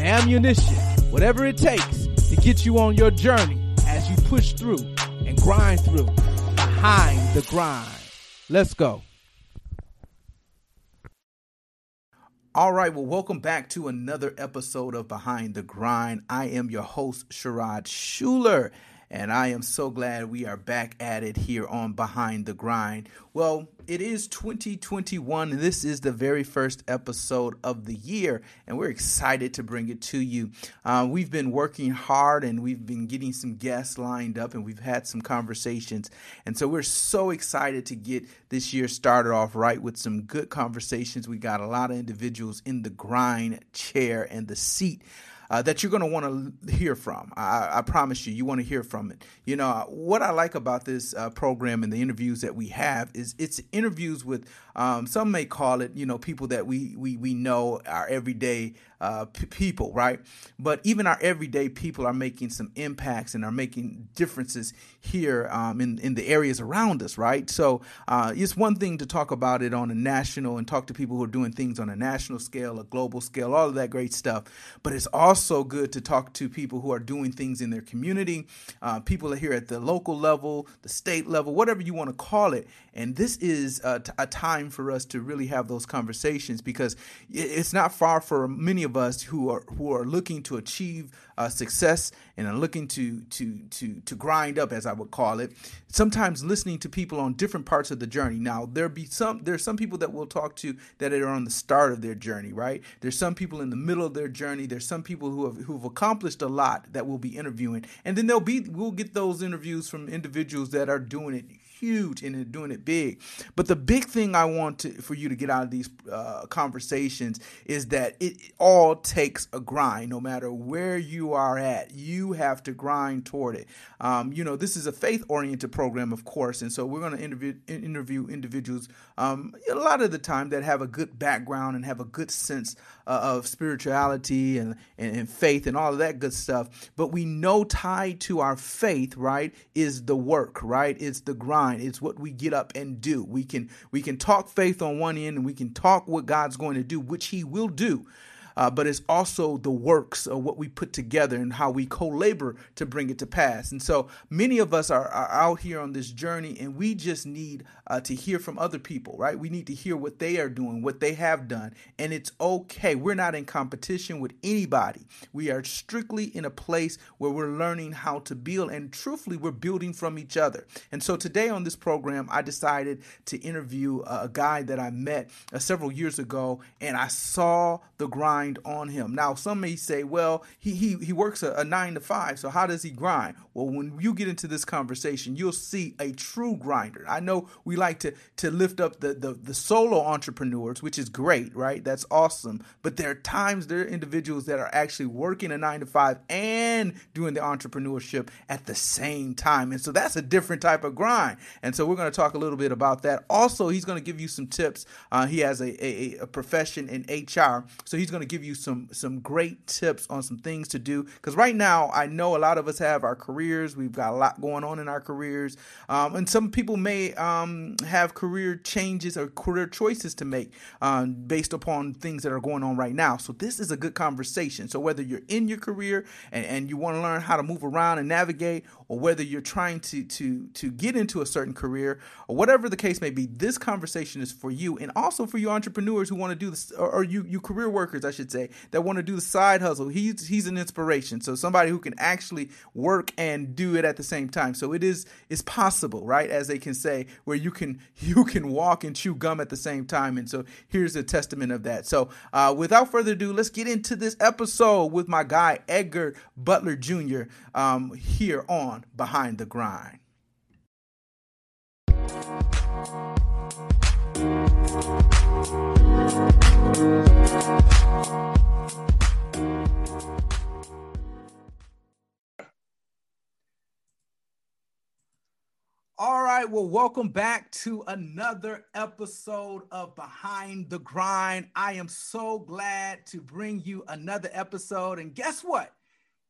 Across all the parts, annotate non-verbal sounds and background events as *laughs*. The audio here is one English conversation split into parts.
ammunition, whatever it takes to get you on your journey as you push through and grind through behind the grind. Let's go. All right, well, welcome back to another episode of Behind the Grind. I am your host, Sherrod Schuler and I am so glad we are back at it here on Behind the Grind. Well, it is 2021. This is the very first episode of the year, and we're excited to bring it to you. Uh, we've been working hard and we've been getting some guests lined up, and we've had some conversations. And so we're so excited to get this year started off right with some good conversations. We got a lot of individuals in the grind chair and the seat uh, that you're going to want to hear from. I, I, promise you, you want to hear from it. You know, what I like about this uh, program and the interviews that we have is it's interviews with um, some may call it, you know, people that we we we know our everyday uh, p- people, right? But even our everyday people are making some impacts and are making differences here um, in in the areas around us, right? So uh, it's one thing to talk about it on a national and talk to people who are doing things on a national scale, a global scale, all of that great stuff. But it's also good to talk to people who are doing things in their community, uh, people are here at the local level, the state level, whatever you want to call it. And this is a, t- a time for us to really have those conversations because it's not far for many of us who are who are looking to achieve uh, success and are looking to to to to grind up, as I would call it. Sometimes listening to people on different parts of the journey. Now there be some there's some people that we'll talk to that are on the start of their journey, right? There's some people in the middle of their journey. There's some people who have who've accomplished a lot that we'll be interviewing, and then there'll be we'll get those interviews from individuals that are doing it huge and doing it big. But the big thing I want to, for you to get out of these uh, conversations is that it all takes a grind. No matter where you are at, you have to grind toward it. Um, you know, this is a faith oriented program, of course, and so we're going to interview interview individuals um, a lot of the time that have a good background and have a good sense uh, of spirituality and, and, and faith and all of that good stuff. But we know tied to our faith, right, is the work, right? It's the grind. It's what we get up and do. We can we can talk faith on one end and we can talk what God's going to do, which He will do uh, but it's also the works of what we put together and how we co labor to bring it to pass. And so many of us are, are out here on this journey and we just need uh, to hear from other people, right? We need to hear what they are doing, what they have done. And it's okay. We're not in competition with anybody. We are strictly in a place where we're learning how to build, and truthfully, we're building from each other. And so today on this program, I decided to interview a guy that I met uh, several years ago, and I saw the grind grind on him. Now, some may say, well, he he, he works a, a nine to five, so how does he grind? Well, when you get into this conversation, you'll see a true grinder. I know we like to to lift up the the, the solo entrepreneurs, which is great, right? That's awesome. But there are times there are individuals that are actually working a nine to five and doing the entrepreneurship at the same time. And so that's a different type of grind. And so we're going to talk a little bit about that. Also, he's going to give you some tips. Uh, he has a, a, a profession in HR, so he's going to give you some some great tips on some things to do. Because right now, I know a lot of us have our careers. We've got a lot going on in our careers, um, and some people may um, have career changes or career choices to make um, based upon things that are going on right now. So this is a good conversation. So whether you're in your career and, and you want to learn how to move around and navigate, or whether you're trying to to to get into a certain career, or whatever the case may be, this conversation is for you, and also for you entrepreneurs who want to do this, or, or you you career workers, I should should say, that want to do the side hustle. He's he's an inspiration. So somebody who can actually work and do it at the same time. So it is is possible, right? As they can say, where you can *laughs* you can walk and chew gum at the same time. And so here's a testament of that. So uh, without further ado, let's get into this episode with my guy Edgar Butler Jr. Um, here on Behind the Grind. right, well, welcome back to another episode of Behind the Grind. I am so glad to bring you another episode. And guess what?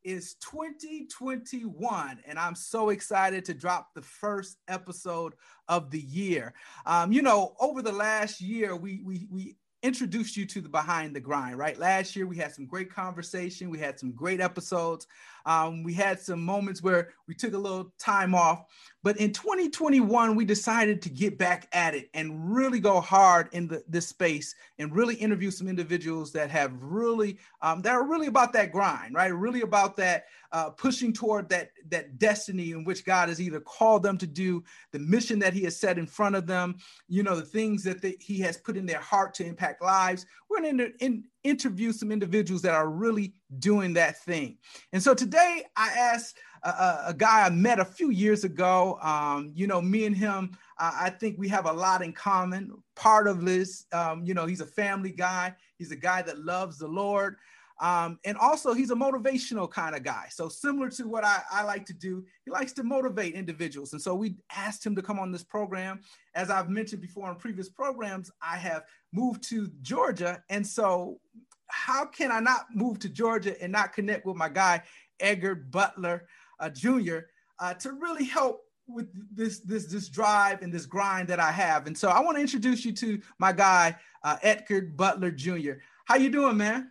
It's 2021, and I'm so excited to drop the first episode of the year. Um, you know, over the last year, we we we introduced you to the behind the grind right last year we had some great conversation we had some great episodes um, we had some moments where we took a little time off but in 2021 we decided to get back at it and really go hard in the, this space and really interview some individuals that have really um, that are really about that grind right? Really about that uh, pushing toward that that destiny in which god has either called them to do the mission that he has set in front of them you know the things that he has put in their heart to impact lives. We're going to in, interview some individuals that are really doing that thing and so today i asked a, a, guy I met a few years ago. Um, you know, me and him, I, think we have a lot in common. Part of this, um, you know, he's a family guy. He's a guy that loves the Lord. Um, and also, he's a motivational kind of guy. So, similar to what I, I, like to do, he likes to motivate individuals. And so, we asked him to come on this program. As I've mentioned before in previous programs, I have moved to Georgia. And so, how can I not move to Georgia and not connect with my guy, Edgar Butler? uh, Jr. Uh, to really help with this this this drive and this grind that I have. And so I want to introduce you to my guy uh, Edgar Butler Jr. How you doing, man?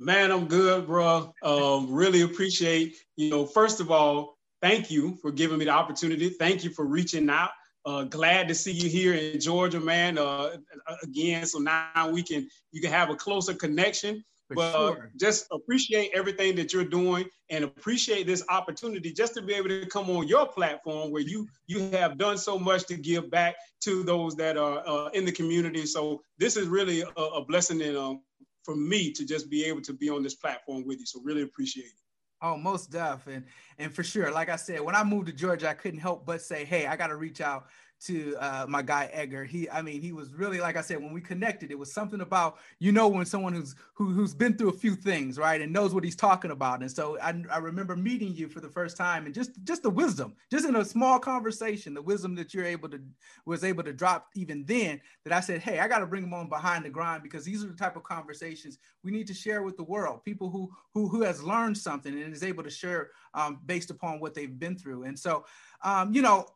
Man, I'm good, bro. Um, really appreciate you know. First of all, thank you for giving me the opportunity. Thank you for reaching out. Uh, glad to see you here in Georgia, man. Uh, again, so now we can you can have a closer connection. For but uh, sure. just appreciate everything that you're doing and appreciate this opportunity just to be able to come on your platform where you you have done so much to give back to those that are uh, in the community. So this is really a, a blessing and um, for me to just be able to be on this platform with you. So really appreciate it. Oh, most deaf. And and for sure, like I said, when I moved to Georgia, I couldn't help but say, hey, I got to reach out to uh, my guy Edgar. He, I mean, he was really like I said when we connected. It was something about you know when someone who's who, who's been through a few things, right, and knows what he's talking about. And so I, I remember meeting you for the first time, and just just the wisdom, just in a small conversation, the wisdom that you're able to was able to drop even then. That I said, hey, I got to bring him on behind the grind because these are the type of conversations we need to share with the world. People who who who has learned something and is able to share um, based upon what they've been through. And so, um, you know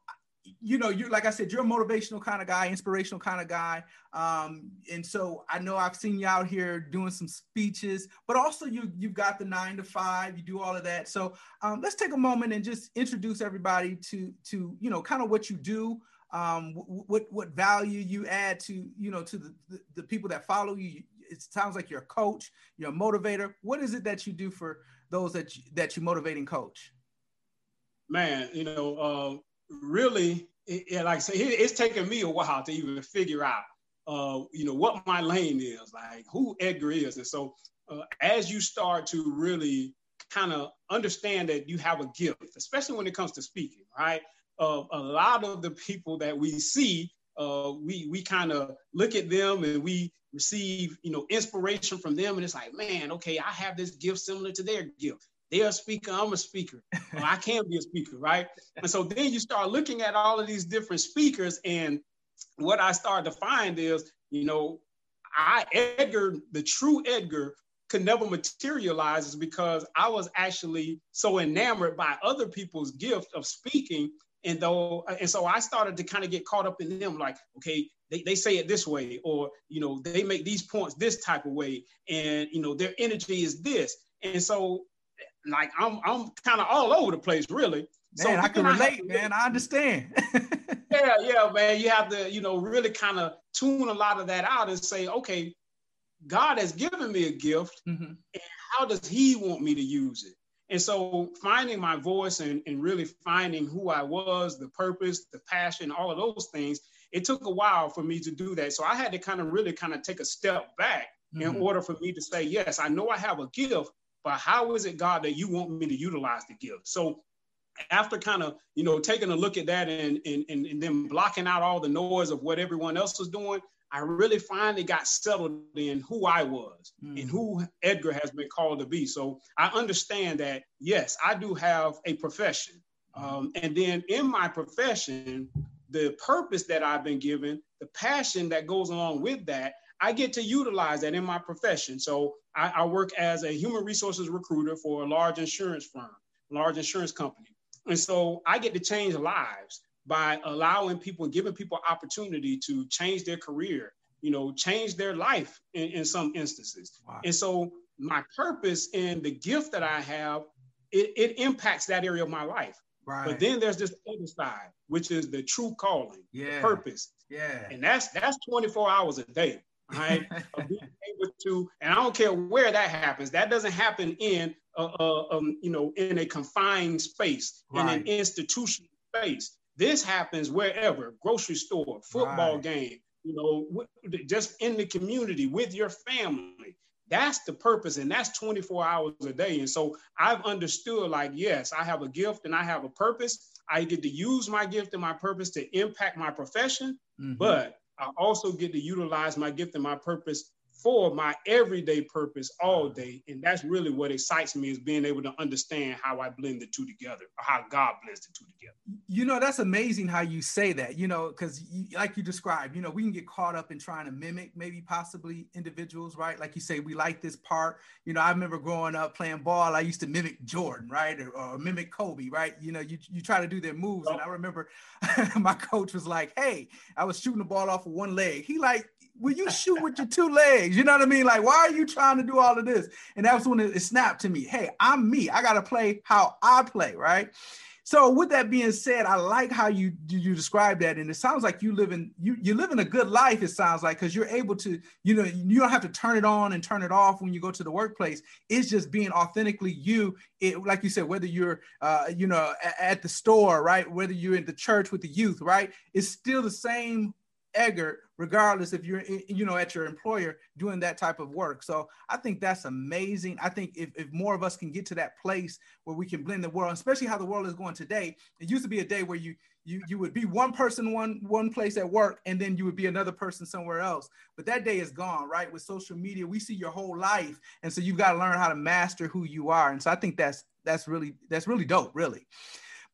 you know, you're like I said, you're a motivational kind of guy, inspirational kind of guy. Um, and so I know I've seen you out here doing some speeches, but also you you've got the nine to five, you do all of that. So um, let's take a moment and just introduce everybody to to you know kind of what you do, um, what what value you add to you know to the, the, the people that follow you. It sounds like you're a coach, you're a motivator. What is it that you do for those that you, that you motivate and coach? Man, you know, uh, really, it, it, like I say, it, it's taken me a while to even figure out, uh, you know, what my lane is, like who Edgar is. And so uh, as you start to really kind of understand that you have a gift, especially when it comes to speaking, right? Uh, a lot of the people that we see, uh, we we kind of look at them and we receive, you know, inspiration from them, and it's like, man, okay, I have this gift similar to their gift. They're a speaker, I'm a speaker. Well, I can be a speaker, right? And so then you start looking at all of these different speakers, and what I started to find is, you know, I Edgar, the true Edgar, could never materialize is because I was actually so enamored by other people's gift of speaking. And though, and so I started to kind of get caught up in them, like, okay, they, they say it this way, or you know, they make these points this type of way, and you know, their energy is this. And so like I'm I'm kind of all over the place, really. Man, so I can relate, man. I understand. *laughs* yeah, yeah, man. You have to, you know, really kind of tune a lot of that out and say, okay, God has given me a gift, mm-hmm. and how does He want me to use it? And so finding my voice and, and really finding who I was, the purpose, the passion, all of those things, it took a while for me to do that. So I had to kind of really kind of take a step back mm-hmm. in order for me to say, yes, I know I have a gift, but how is it, God, that you want me to utilize the gift? So after kind of, you know, taking a look at that and, and, and, and then blocking out all the noise of what everyone else was doing, I really finally got settled in who I was mm. and who Edgar has been called to be. So I understand that, yes, I do have a profession, Um, and then in my profession, the purpose that I've been given, the passion that goes along with that, I get to utilize that in my profession. So I, I work as a human resources recruiter for a large insurance firm, large insurance company. And so I get to change lives by allowing people, giving people opportunity to change their career, you know, change their life in, in some instances. Wow. And so my purpose and the gift that I have, it, it impacts that area of my life. Right. But then there's this other side, which is the true calling, yeah. purpose. Yeah. And that's that's 24 hours a day. Right. *laughs* being able to, and I don't care where that happens. That doesn't happen in uh, uh, um, you know, in a confined space, right. in an institutional space. This happens wherever, grocery store, football right. game, you know, just in the community with your family. That's the purpose, and that's 24 hours a day. And so I've understood, like, yes, I have a gift and I have a purpose. I get to use my gift and my purpose to impact my profession, mm-hmm. but I also get to utilize my gift and my purpose for my everyday purpose all day. And that's really what excites me is being able to understand how I blend the two together, or how God blends the two together. You know, that's amazing how you say that, you know, because like you described, you know, we can get caught up in trying to mimic maybe possibly individuals, right? Like you say, we like this part. You know, I remember growing up playing ball, I used to mimic Jordan, right? Or, or mimic Kobe, right? You know, you, you try to do their moves. Oh. And I remember *laughs* my coach was like, hey, I was shooting the ball off of one leg. He like, will you shoot with your two legs? You know what I mean? Like, why are you trying to do all of this? And that was when it, it snapped to me. Hey, I'm me. I got to play how I play, right? So with that being said, I like how you you describe that, and it sounds like you live in you you live in a good life. It sounds like because you're able to you know you don't have to turn it on and turn it off when you go to the workplace. It's just being authentically you. It like you said, whether you're uh, you know at, at the store, right? Whether you're in the church with the youth, right? It's still the same Edgar, regardless if you're you know at your employer doing that type of work. So I think that's amazing. I think if, if more of us can get to that place where we can blend the world, especially how the world is going today. It used to be a day where you you you would be one person one one place at work and then you would be another person somewhere else. But that day is gone, right? With social media, we see your whole life, and so you've got to learn how to master who you are. And so I think that's that's really that's really dope, really.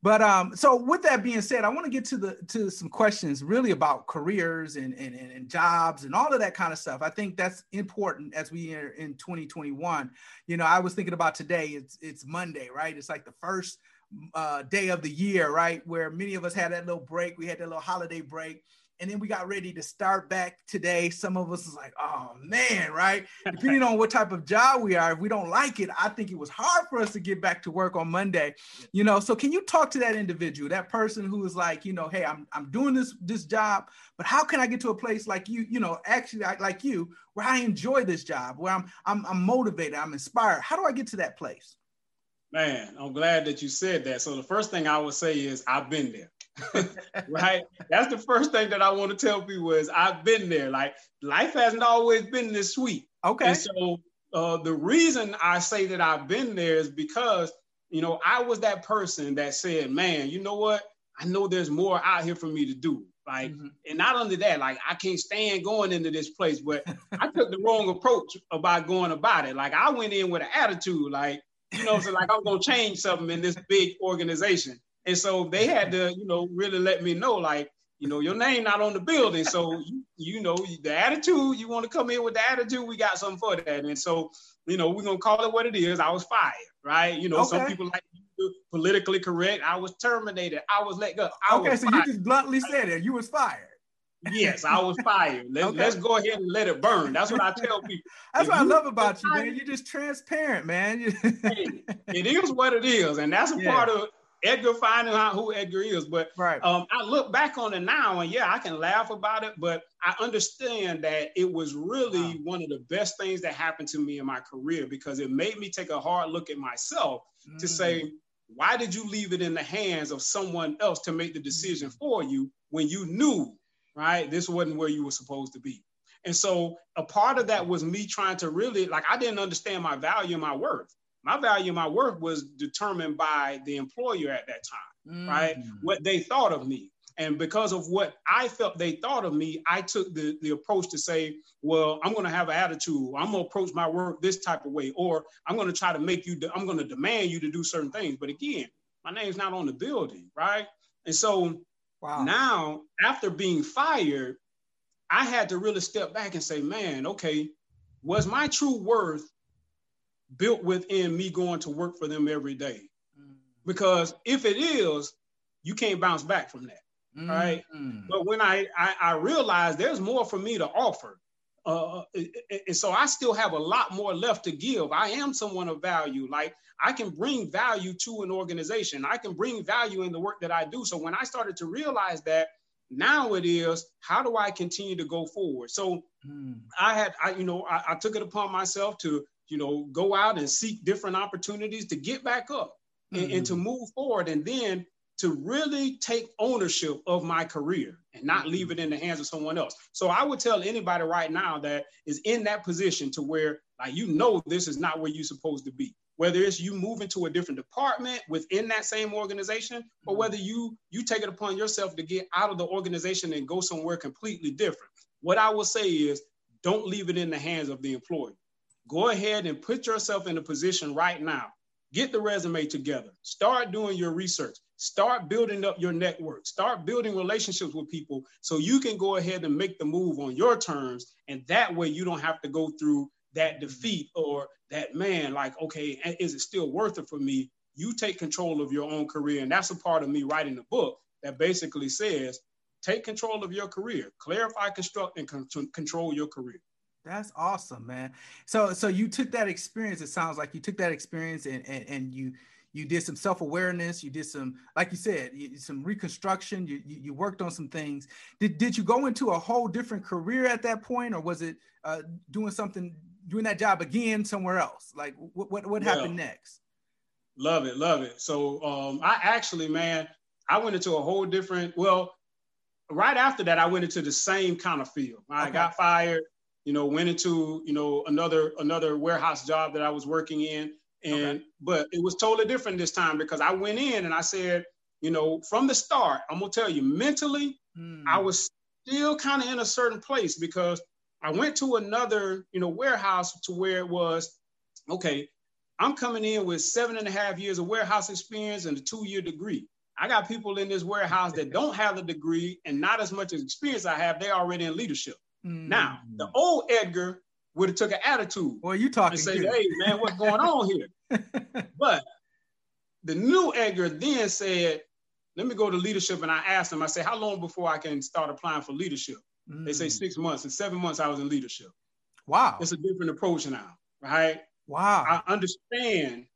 But um, so with that being said, I want to get to the to some questions really about careers and, and and jobs and all of that kind of stuff. I think that's important as we are in 2021. You know, I was thinking about today. It's it's Monday, right? It's like the first uh, day of the year, right? Where many of us had that little break. We had that little holiday break and then we got ready to start back today. Some of us is like, oh man, right? *laughs* Depending on what type of job we are, if we don't like it, I think it was hard for us to get back to work on Monday. You know, so can you talk to that individual, that person who is like, you know, hey, I'm I'm doing this this job, but how can I get to a place like you, you know, actually like you, where I enjoy this job, where I'm I'm I'm motivated, I'm inspired. How do I get to that place? Man, I'm glad that you said that. So the first thing I would say is I've been there. *laughs* right? That's the first thing that I want to tell people is I've been there. Like life hasn't always been this sweet. Okay. And so uh, the reason I say that I've been there is because you know I was that person that said, "Man, you know what? I know there's more out here for me to do." Like, mm-hmm. and not only that, like I can't stand going into this place, but I *laughs* took the wrong approach about going about it. Like I went in with an attitude, like you know, so like I'm gonna change something in this big organization. And so they had to, you know, really let me know, like, you know, your name not on the building. So *laughs* you, you know, the attitude, you want to come in with the attitude, we got something for that. And so, you know, we're gonna call it what it is. I was fired, right? You know, okay. some people like politically correct. I was terminated. I was let go. I okay, so you just bluntly said it. You was fired. Yes, I was fired. *laughs* Let's, okay. let's go ahead and let it burn. That's what I *laughs* tell people. That's if what I love about you, man. You're just transparent, man. hey, it is what it is, and that's a yeah. part of Edgar finding out who Edgar is. But right. um, I look back on it now, and yeah, I can laugh about it, but I understand that it was really wow. one of the best things that happened to me in my career because it made me take a hard look at myself mm. to say, why did you leave it in the hands of someone else to make the decision mm. for you when you knew, right, this wasn't where you were supposed to be? And so a part of that was me trying to really, like, I didn't understand my value and my worth my value, my worth was determined by the employer at that time, mm. right? What they thought of me. And because of what I felt they thought of me, I took the, the approach to say, well, I'm going to have an attitude. I'm going to approach my work this type of way, or I'm going to try to make you, de- I'm going to demand you to do certain things. But again, my name's not on the building, right? And so wow. now, after being fired, I had to really step back and say, man, okay, was my true worth built within me going to work for them every day? Mm. Because if it is, you can't bounce back from that. Mm-hmm. Right. But when I, I, I realized there's more for me to offer. Uh, and so I still have a lot more left to give. I am someone of value. Like I can bring value to an organization. I can bring value in the work that I do. So when I started to realize that, now it is how do I continue to go forward? So mm. I had, I you know, I, I took it upon myself to you know go out and seek different opportunities to get back up mm. and, and to hmm. move forward. And then to really take ownership of my career and not mm-hmm. leave it in the hands of someone else. So I would tell anybody right now that is in that position to where like you know this is not where you're supposed to be. Whether it's you moving to a different department within that same organization, or mm-hmm. whether you you take it upon yourself to get out of the organization and go somewhere completely different. What I will say is don't leave it in the hands of the employee. Go ahead and put yourself in a position right now. Get the resume together. Start doing your research Start building up your network. Start building relationships with people so you can go ahead and make the move on your terms. And that way you don't have to go through that defeat or that man, like, okay, is it still worth it for me? You take control of your own career. And that's a part of me writing the book that basically says take control of your career, clarify, construct, and con- control your career. That's awesome, man. So so you took that experience. It sounds like you took that experience and and, and you you did some self-awareness you did some like you said some reconstruction you, you, you worked on some things did, did you go into a whole different career at that point or was it uh, doing something doing that job again somewhere else like what what, what yeah. happened next love it love it so um, i actually man i went into a whole different well right after that i went into the same kind of field i okay. got fired you know went into you know another another warehouse job that i was working in and okay. but it was totally different this time because I went in and I said, you know, from the start, I'm gonna tell you, mentally, mm. I was still kind of in a certain place because I went to another, you know, warehouse to where it was, okay, I'm coming in with seven and a half years of warehouse experience and a two-year degree. I got people in this warehouse that *laughs* don't have a degree and not as much experience I have. They're already in leadership. Mm. Now, the old Edgar would have took an attitude. Well, you talking and say, "Hey, man, what's going on here?" *laughs* but the new Edgar then said, "Let me go to leadership." And I asked him, I said, "How long before I can start applying for leadership?" Mm. They say mm. six months. In seven months, I was in leadership. Wow, it's a different approach now, right? Wow, I understand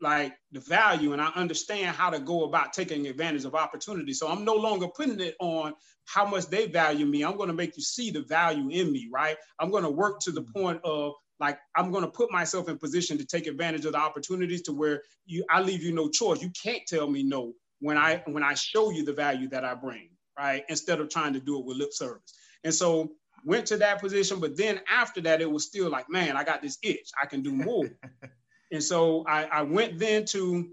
like the value and I understand how to go about taking advantage of opportunity. So I'm no longer putting it on how much they value me. I'm going to make you see the value in me, right? I'm going to work to the mm-hmm. point of like I'm going to put myself in position to take advantage of the opportunities to where you I leave you no choice. You can't tell me no when I when I show you the value that I bring, right? Instead of trying to do it with lip service. And so went to that position, but then after that it was still like, man, I got this itch. I can do more. *laughs* And so I, I went then to,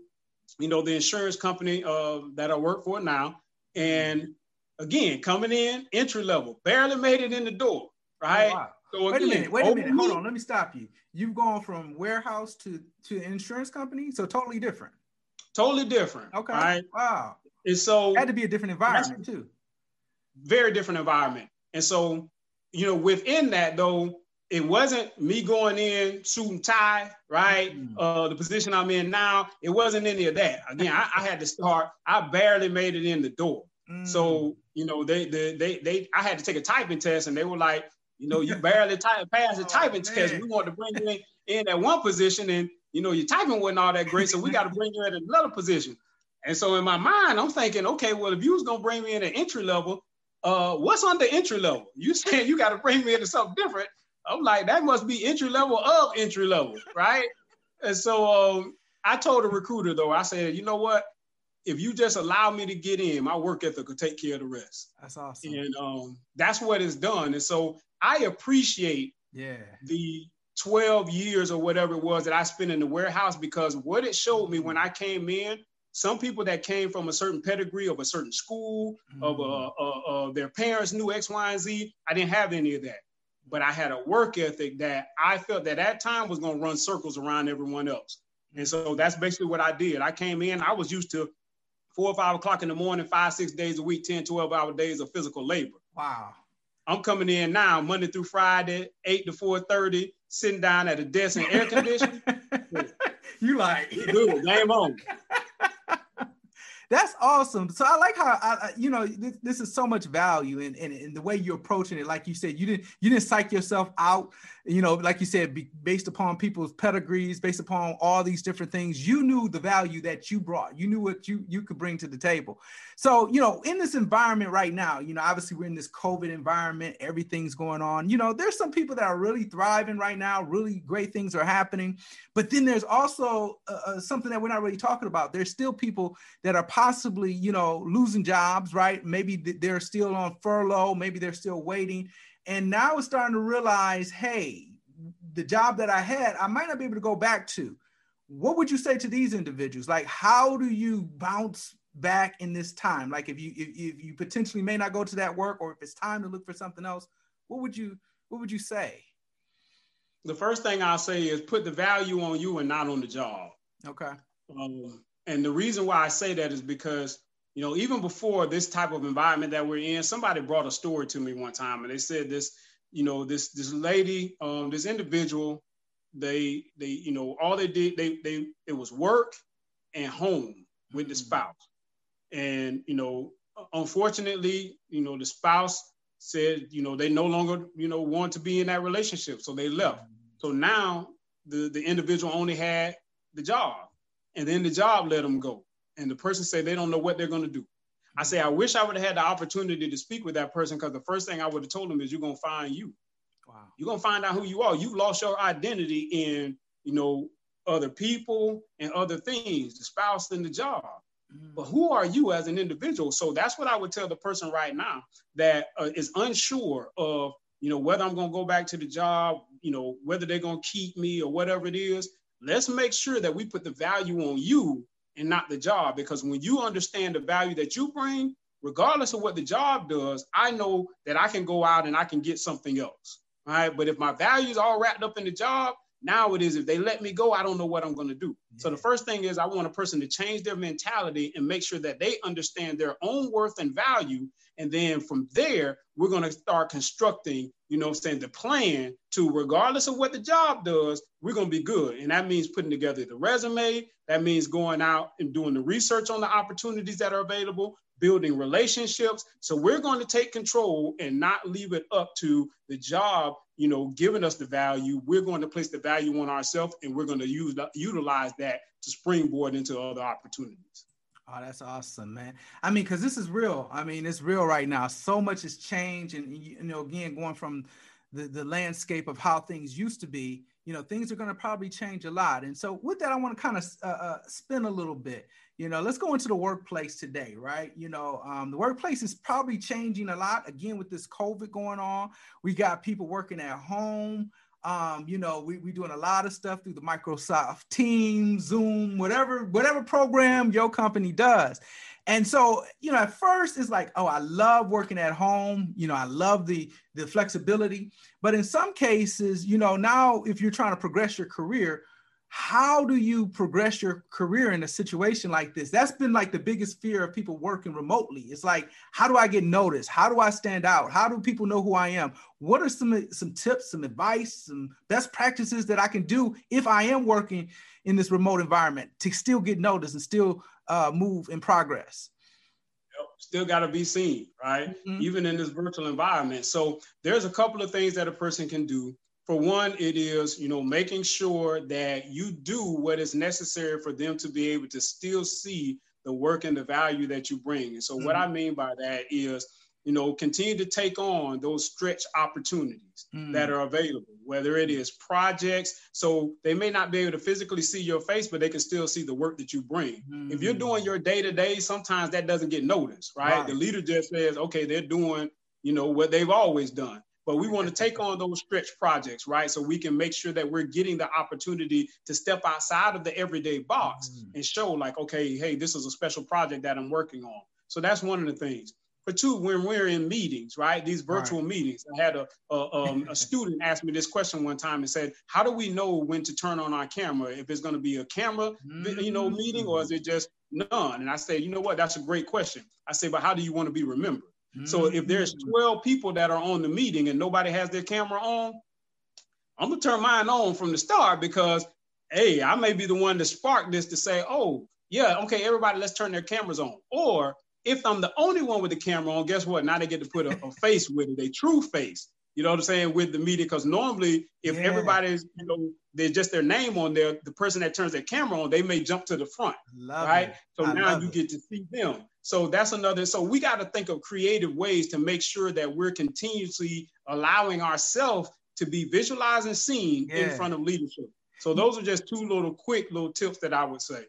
you know, the insurance company uh, that I work for now. And again, coming in entry level, barely made it in the door, right? Oh, wow. So again, wait a minute, wait a minute, hold on, let me stop you. You've gone from warehouse to to insurance company, so totally different. Totally different. Okay. Right. Wow. And so it had to be a different environment too. Very different environment. And so, you know, within that though, it wasn't me going in suit and tie, right? Mm. Uh, the position I'm in now, it wasn't any of that. Again, I, I had to start. I barely made it in the door. Mm. So you know, they, they they they I had to take a typing test, and they were like, you know, you barely *laughs* type passed the oh, typing man. test. We want to bring you in in at one position, and you know, your typing wasn't all that great, so we got to bring you in another position. And so in my mind, I'm thinking, okay, well, if you was gonna bring me in at entry level, uh, what's under entry level? You saying you got to bring me into something different? I'm like, that must be entry level of entry level, right? and so um, I told the recruiter though, I said, you know what? If you just allow me to get in, my work ethic will take care of the rest. That's awesome. And um, that's what it's done. And so I appreciate yeah the 12 years or whatever it was that I spent in the warehouse because what it showed me when I came in, some people that came from a certain pedigree of a certain school, mm-hmm. of uh, uh, uh, their parents knew X, Y, and Z. I didn't have any of that but I had a work ethic that I felt that that time was going to run circles around everyone else. And so that's basically what I did. I came in, I was used to four or five o'clock in the morning, five, six days a week, 10, 12 hour days of physical labor. Wow. I'm coming in now, Monday through Friday, 8 to 4:30, sitting down at a desk in air conditioning. *laughs* you like good, game on. *laughs* That's awesome. So I like how I, you know this, this is so much value in, in, in the way you're approaching it. Like you said, you didn't you didn't psych yourself out. You know, like you said, be, based upon people's pedigrees, based upon all these different things, you knew the value that you brought. You knew what you you could bring to the table. So you know, in this environment right now, you know, obviously we're in this COVID environment. Everything's going on. You know, there's some people that are really thriving right now. Really great things are happening. But then there's also uh, uh something that we're not really talking about. There's still people that are possibly, you know, losing jobs, right? Maybe they're still on furlough, maybe they're still waiting. And now we're starting to realize, hey, the job that I had, I might not be able to go back to. What would you say to these individuals? Like, how do you bounce back in this time? Like, if you if, if you potentially may not go to that work, or if it's time to look for something else, what would you what would you say? The first thing I'll say is put the value on you and not on the job. Okay. Um, and the reason why I say that is because, you know, even before this type of environment that we're in, somebody brought a story to me one time and they said this, you know, this this lady, um, this individual, they they, you know, all they did, they they it was work and home with the mm-hmm. spouse. And, you know, unfortunately, you know, the spouse said, you know, they no longer, you know, want to be in that relationship. So they left. Mm-hmm. So now the, the individual only had the job and then the job let them go. And the person say they don't know what they're going to do. I say, I wish I would have had the opportunity to speak with that person because the first thing I would have told them is you're going to find you. Wow. You're going to find out who you are. You've lost your identity in, you know, other people and other things, the spouse and the job. Mm. But who are you as an individual? So that's what I would tell the person right now that uh, is unsure of, you know, whether I'm going to go back to the job, you know, whether they're going to keep me or whatever it is let's make sure that we put the value on you and not the job. Because when you understand the value that you bring, regardless of what the job does, I know that I can go out and I can get something else. All right. But if my values all wrapped up in the job, now it is if they let me go, I don't know what I'm going to do. Yeah. So the first thing is I want a person to change their mentality and make sure that they understand their own worth and value. And then from there, we're going to start constructing, you know, I'm saying the plan to, regardless of what the job does, we're going to be good. And that means putting together the resume. That means going out and doing the research on the opportunities that are available, building relationships. So we're going to take control and not leave it up to the job, you know, giving us the value. We're going to place the value on ourselves and we're going to use utilize that to springboard into other opportunities. Oh, that's awesome, man. I mean, because this is real. I mean, it's real right now. So much has changed. And, you know, again, going from the, the landscape of how things used to be, you know, things are going to probably change a lot. And so, with that, I want to kind of uh, uh, spin a little bit. You know, let's go into the workplace today, right? You know, um, the workplace is probably changing a lot. Again, with this COVID going on, we got people working at home. Um, you know, we we doing a lot of stuff through the Microsoft Teams, Zoom, whatever whatever program your company does. And so, you know, at first it's like, oh, I love working at home. You know, I love the the flexibility. But in some cases, you know, now if you're trying to progress your career, how do you progress your career in a situation like this? That's been like the biggest fear of people working remotely. It's like, how do I get noticed? How do I stand out? How do people know who I am? What are some some tips, some advice, some best practices that I can do if I am working in this remote environment to still get noticed and still uh, move in progress? still got to be seen, right? Mm-hmm. Even in this virtual environment. So there's a couple of things that a person can do for one, it is, you know, making sure that you do what is necessary for them to be able to still see the work and the value that you bring. And so mm-hmm. what I mean by that is, you know, continue to take on those stretch opportunities mm-hmm. that are available, whether it is projects. So they may not be able to physically see your face, but they can still see the work that you bring. Mm-hmm. If you're doing your day to day, sometimes that doesn't get noticed, right? right? The leader just says, okay, they're doing, you know, what they've always done but we want to take on those stretch projects, right? So we can make sure that we're getting the opportunity to step outside of the everyday box mm-hmm. and show, like, okay, hey, this is a special project that I'm working on. So that's one of the things. for two, when we're in meetings, right? These virtual right. meetings. I had a a, um, a student ask me this question one time and said, "How do we know when to turn on our camera? If it's going to be a camera, mm-hmm. you know, meeting, or is it just none?" And I say, "You know what? That's a great question." I say, "But how do you want to be remembered?" Mm-hmm. So if there's mm. 12 people that are on the meeting and nobody has their camera on, I'm gonna turn mine on from the start because hey, I may be the one to spark this to say, oh, yeah, okay, everybody, let's turn their cameras on. Or if I'm the only one with the camera on, guess what? Now they get to put a, a face with it, a true face. You know what I'm saying with the media? Because normally, if yeah. everybody's, you know, there's just their name on there, the person that turns their camera on, they may jump to the front, love right? It. So I now you it. get to see them. So that's another. So we got to think of creative ways to make sure that we're continuously allowing ourselves to be visualized and seen yeah. in front of leadership. So those are just two little quick little tips that I would say.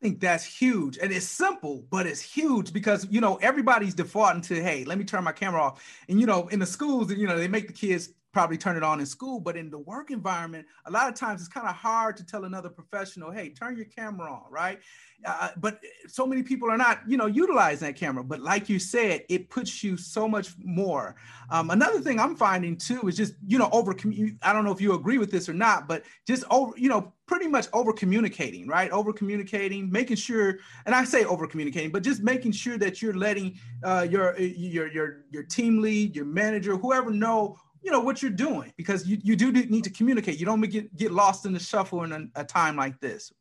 I think that's huge. And it's simple, but it's huge because you know everybody's defaulting to, hey, let me turn my camera off. And you know, in the schools, you know, they make the kids probably turn it on in school, but in the work environment, a lot of times it's kind of hard to tell another professional, hey, turn your camera on, right? Uh, but so many people are not, you know, utilizing that camera. But like you said, it puts you so much more. Um, another thing I'm finding too is just, you know, over. I don't know if you agree with this or not, but just over, you know, pretty much over communicating, right? Over communicating, making sure, and I say over communicating, but just making sure that you're letting uh, your your your your team lead, your manager, whoever know you know what you're doing because you, you do need to communicate. You don't get get lost in the shuffle in a, a time like this.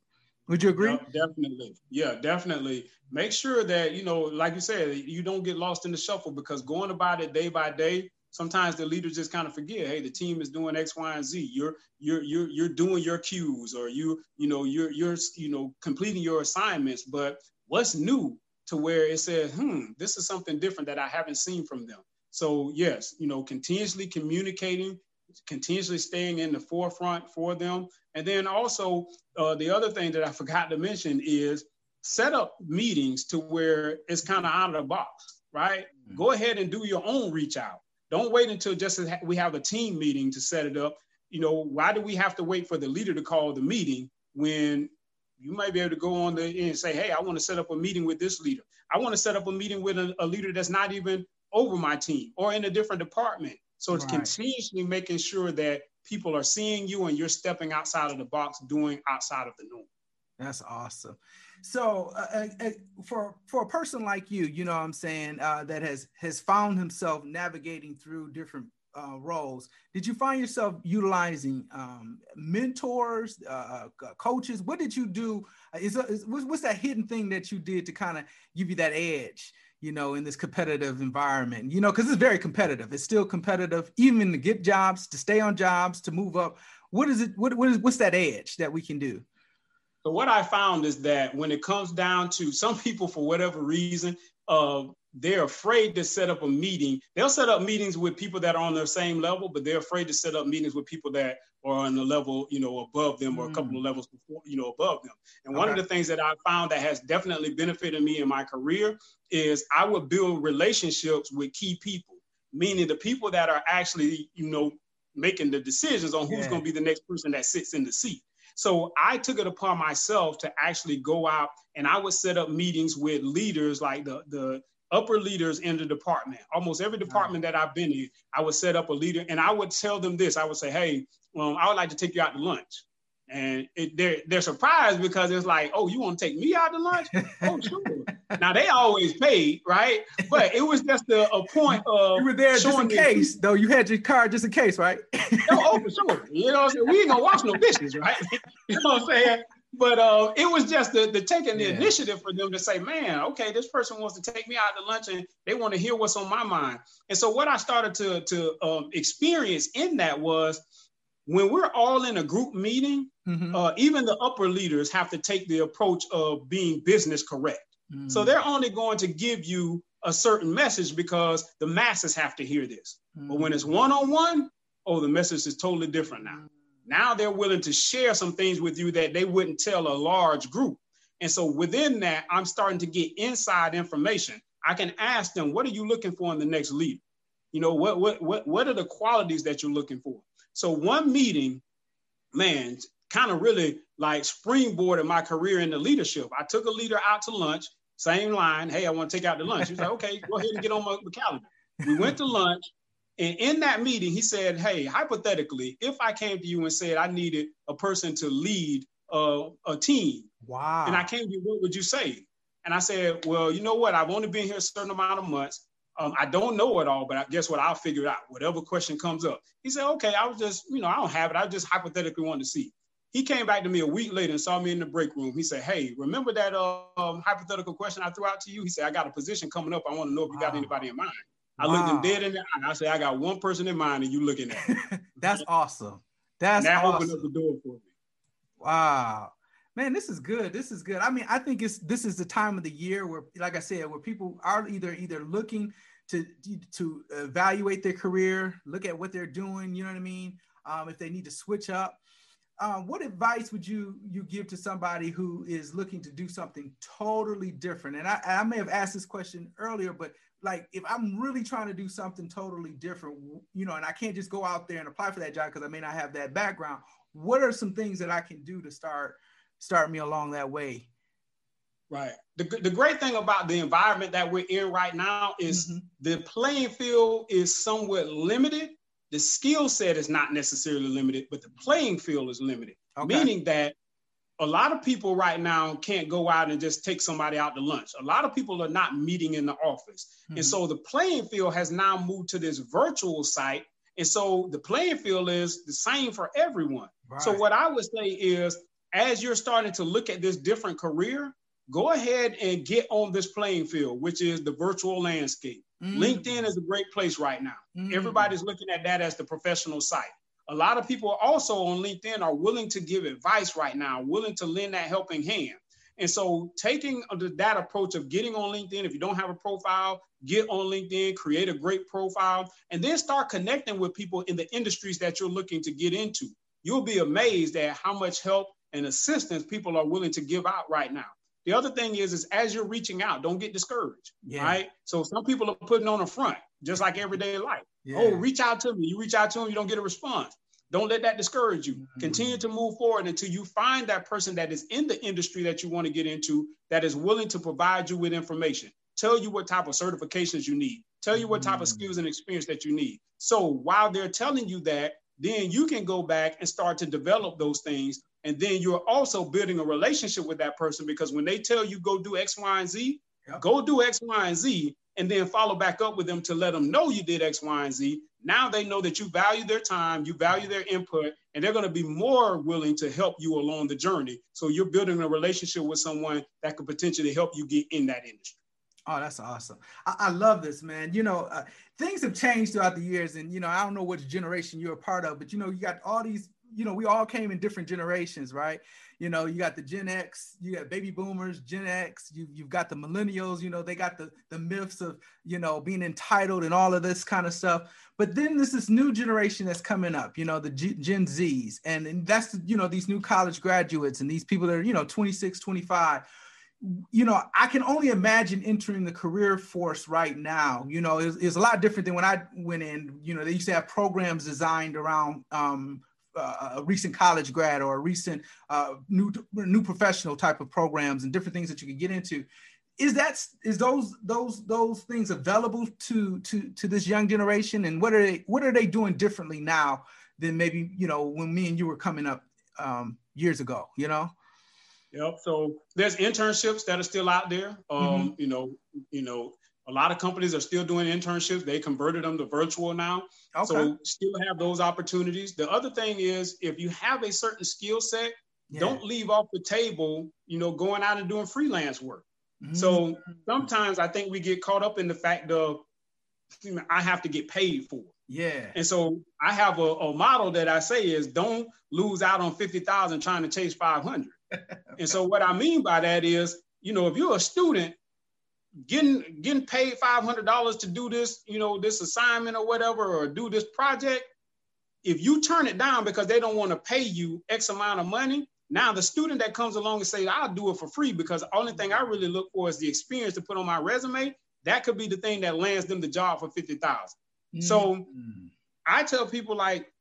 Would you agree? Definitely. Yeah, definitely. Make sure that you know, like you said, you don't get lost in the shuffle because going about it day by day, sometimes the leaders just kind of forget. Hey, the team is doing X, Y, and Z. You're you're you're you're doing your cues, or you you know you're you're you know completing your assignments. But what's new to where it says, hmm, this is something different that I haven't seen from them. So yes, you know, continuously communicating, continuously staying in the forefront for them. And then also uh, the other thing that I forgot to mention is set up meetings to where it's kind of out of the box, right? Mm-hmm. Go ahead and do your own reach out. Don't wait until just we have a team meeting to set it up. You know, why do we have to wait for the leader to call the meeting when you might be able to go on the and say, hey, I want to set up a meeting with this leader. I want to set up a meeting with a, a leader that's not even over my team or in a different department. So it's right. continuously making sure that people are seeing you and you're stepping outside of the box, doing outside of the norm. That's awesome. So uh, uh, uh, for for a person like you, you know what I'm saying, uh, that has has found himself navigating through different uh, roles, did you find yourself utilizing um, mentors, uh, coaches? What did you do? Is, is what's that hidden thing that you did to kind of give you that edge? You know, in this competitive environment, you know, because it's very competitive. It's still competitive, even to get jobs, to stay on jobs, to move up. What is it? What, what is what's that edge that we can do? So what I found is that when it comes down to some people, for whatever reason, uh, they're afraid to set up a meeting. They'll set up meetings with people that are on their same level, but they're afraid to set up meetings with people that are on the level, you know, above them or a couple of mm. levels before, you know, above them. And okay. one of the things that I found that has definitely benefited me in my career is I would build relationships with key people, meaning the people that are actually, you know, making the decisions on who's yeah. going to be the next person that sits in the seat. So I took it upon myself to actually go out and I would set up meetings with leaders like the the upper leaders in the department. Almost every department that I've been in, I would set up a leader and I would tell them this. I would say, hey, um, I would like to take you out to lunch. And it, they're, they're surprised because it's like, oh, you want to take me out to lunch? *laughs* oh, sure. now they always paid, right? But it was just a, a point *laughs* of you were there just in case, though. You had your card just in case, right? *laughs* oh, oh, for sure. You know, what I'm saying? we ain't gonna wash no dishes, right? you know what I'm saying? but uh, it was just the, the taking the yeah. initiative for them to say, man, okay, this person wants to take me out to lunch and they want to hear what's on my mind. And so what I started to, to um, experience in that was when we're all in a group meeting, mm-hmm. uh, even the upper leaders have to take the approach of being business correct. Mm-hmm. So they're only going to give you a certain message because the masses have to hear this. Mm-hmm. But when it's one on one, oh, the message is totally different now. Now they're willing to share some things with you that they wouldn't tell a large group. And so within that, I'm starting to get inside information. I can ask them, what are you looking for in the next leader? You know, what what what what are the qualities that you're looking for? So one meeting, man, kind of really like springboarded my career in the leadership. I took a leader out to lunch same line. Hey, I want to take out the lunch. He like, okay, go ahead and get on my, my calendar. We went to lunch. And in that meeting, he said, Hey, hypothetically, if I came to you and said I needed a person to lead uh, a team, wow. And I came to you, what would you say? And I said, Well, you know what? I've only been here a certain amount of months. Um, I don't know it all, but I guess what? I'll figure it out. Whatever question comes up. He said, Okay, I was just, you know, I don't have it. I just hypothetically wanted to see. He came back to me a week later and saw me in the break room. He said, Hey, remember that uh, um, hypothetical question I threw out to you? He said, I got a position coming up. I want to know if you got anybody in mind. I wow. looked him dead in the eye. I said, I got one person in mind and you looking at *laughs* That's awesome. That's that awesome. opened up the door for me. Wow. Man, this is good. This is good. I mean, I think it's this is the time of the year where, like I said, where people are either either looking to to evaluate their career, look at what they're doing. You know what I mean? Um, if they need to switch up, um, what advice would you you give to somebody who is looking to do something totally different? And I, I may have asked this question earlier, but like if I'm really trying to do something totally different, you know, and I can't just go out there and apply for that job because I may not have that background. What are some things that I can do to start start me along that way? Right. The, the great thing about the environment that we're in right now is mm-hmm. the playing field is somewhat limited. The skill set is not necessarily limited, but the playing field is limited. Okay. Meaning that a lot of people right now can't go out and just take somebody out to lunch. A lot of people are not meeting in the office. Mm-hmm. And so the playing field has now moved to this virtual site. And so the playing field is the same for everyone. Right. So what I would say is as you're starting to look at this different career, go ahead and get on this playing field, which is the virtual landscape. Mm. LinkedIn is a great place right now. Mm. Everybody's looking at that as the professional site. A lot of people also on LinkedIn are willing to give advice right now, willing to lend that helping hand. And so, taking that approach of getting on LinkedIn, if you don't have a profile, get on LinkedIn, create a great profile, and then start connecting with people in the industries that you're looking to get into. You'll be amazed at how much help and assistance people are willing to give out right now. The other thing is, is as you're reaching out, don't get discouraged. Yeah. Right. So some people are putting on a front, just like everyday life. Yeah. Oh, reach out to me. You reach out to them, you don't get a response. Don't let that discourage you. Mm-hmm. Continue to move forward until you find that person that is in the industry that you want to get into that is willing to provide you with information, tell you what type of certifications you need, tell you what type mm-hmm. of skills and experience that you need. So while they're telling you that, then you can go back and start to develop those things and then you're also building a relationship with that person because when they tell you go do X, Y, and Z, yep. go do X, Y, and Z, and then follow back up with them to let them know you did X, Y, and Z. Now they know that you value their time, you value their input, and they're going to be more willing to help you along the journey. So you're building a relationship with someone that could potentially help you get in that industry. Oh, that's awesome. I, I love this, man. You know, uh, things have changed throughout the years, and you know, I don't know which generation you're a part of, but you know, you got all these you know, we all came in different generations, right? You know, you got the Gen X, you got baby boomers, Gen X, you, you've got the millennials, you know, they got the, the myths of, you know, being entitled and all of this kind of stuff. But then there's this new generation that's coming up, you know, the G- Gen Zs. And, and that's, you know, these new college graduates and these people that are, you know, 26, 25 you know, I can only imagine entering the career force right now. You know, it's, it's, a lot different than when I went in. You know, they used to have programs designed around um, uh, a recent college grad or a recent uh, new new professional type of programs and different things that you can get into. Is that is those those those things available to to to this young generation? And what are they what are they doing differently now than maybe you know when me and you were coming up um, years ago you know? Yep. So there's internships that are still out there. Um, mm-hmm. you know you know a lot of companies are still doing internships. They converted them to virtual now. Okay. So still have those opportunities. The other thing is if you have a certain skill set, yeah. don't leave off the table, you know, going out and doing freelance work. Mm-hmm. So sometimes I think we get caught up in the fact of I have to get paid for. Yeah. And so I have a, a model that I say is don't lose out on 50,000 trying to chase 500. *laughs* and so what I mean by that is, you know, if you're a student getting getting paid five hundred dollars to do this, you know, this assignment or whatever, or do this project, if you turn it down because they don't want to pay you X amount of money, now the student that comes along and say, I'll do it for free because the only thing I really look for is the experience to put on my resume. That could be the thing that lands them the job for 50,000. Mm-hmm. So I tell people like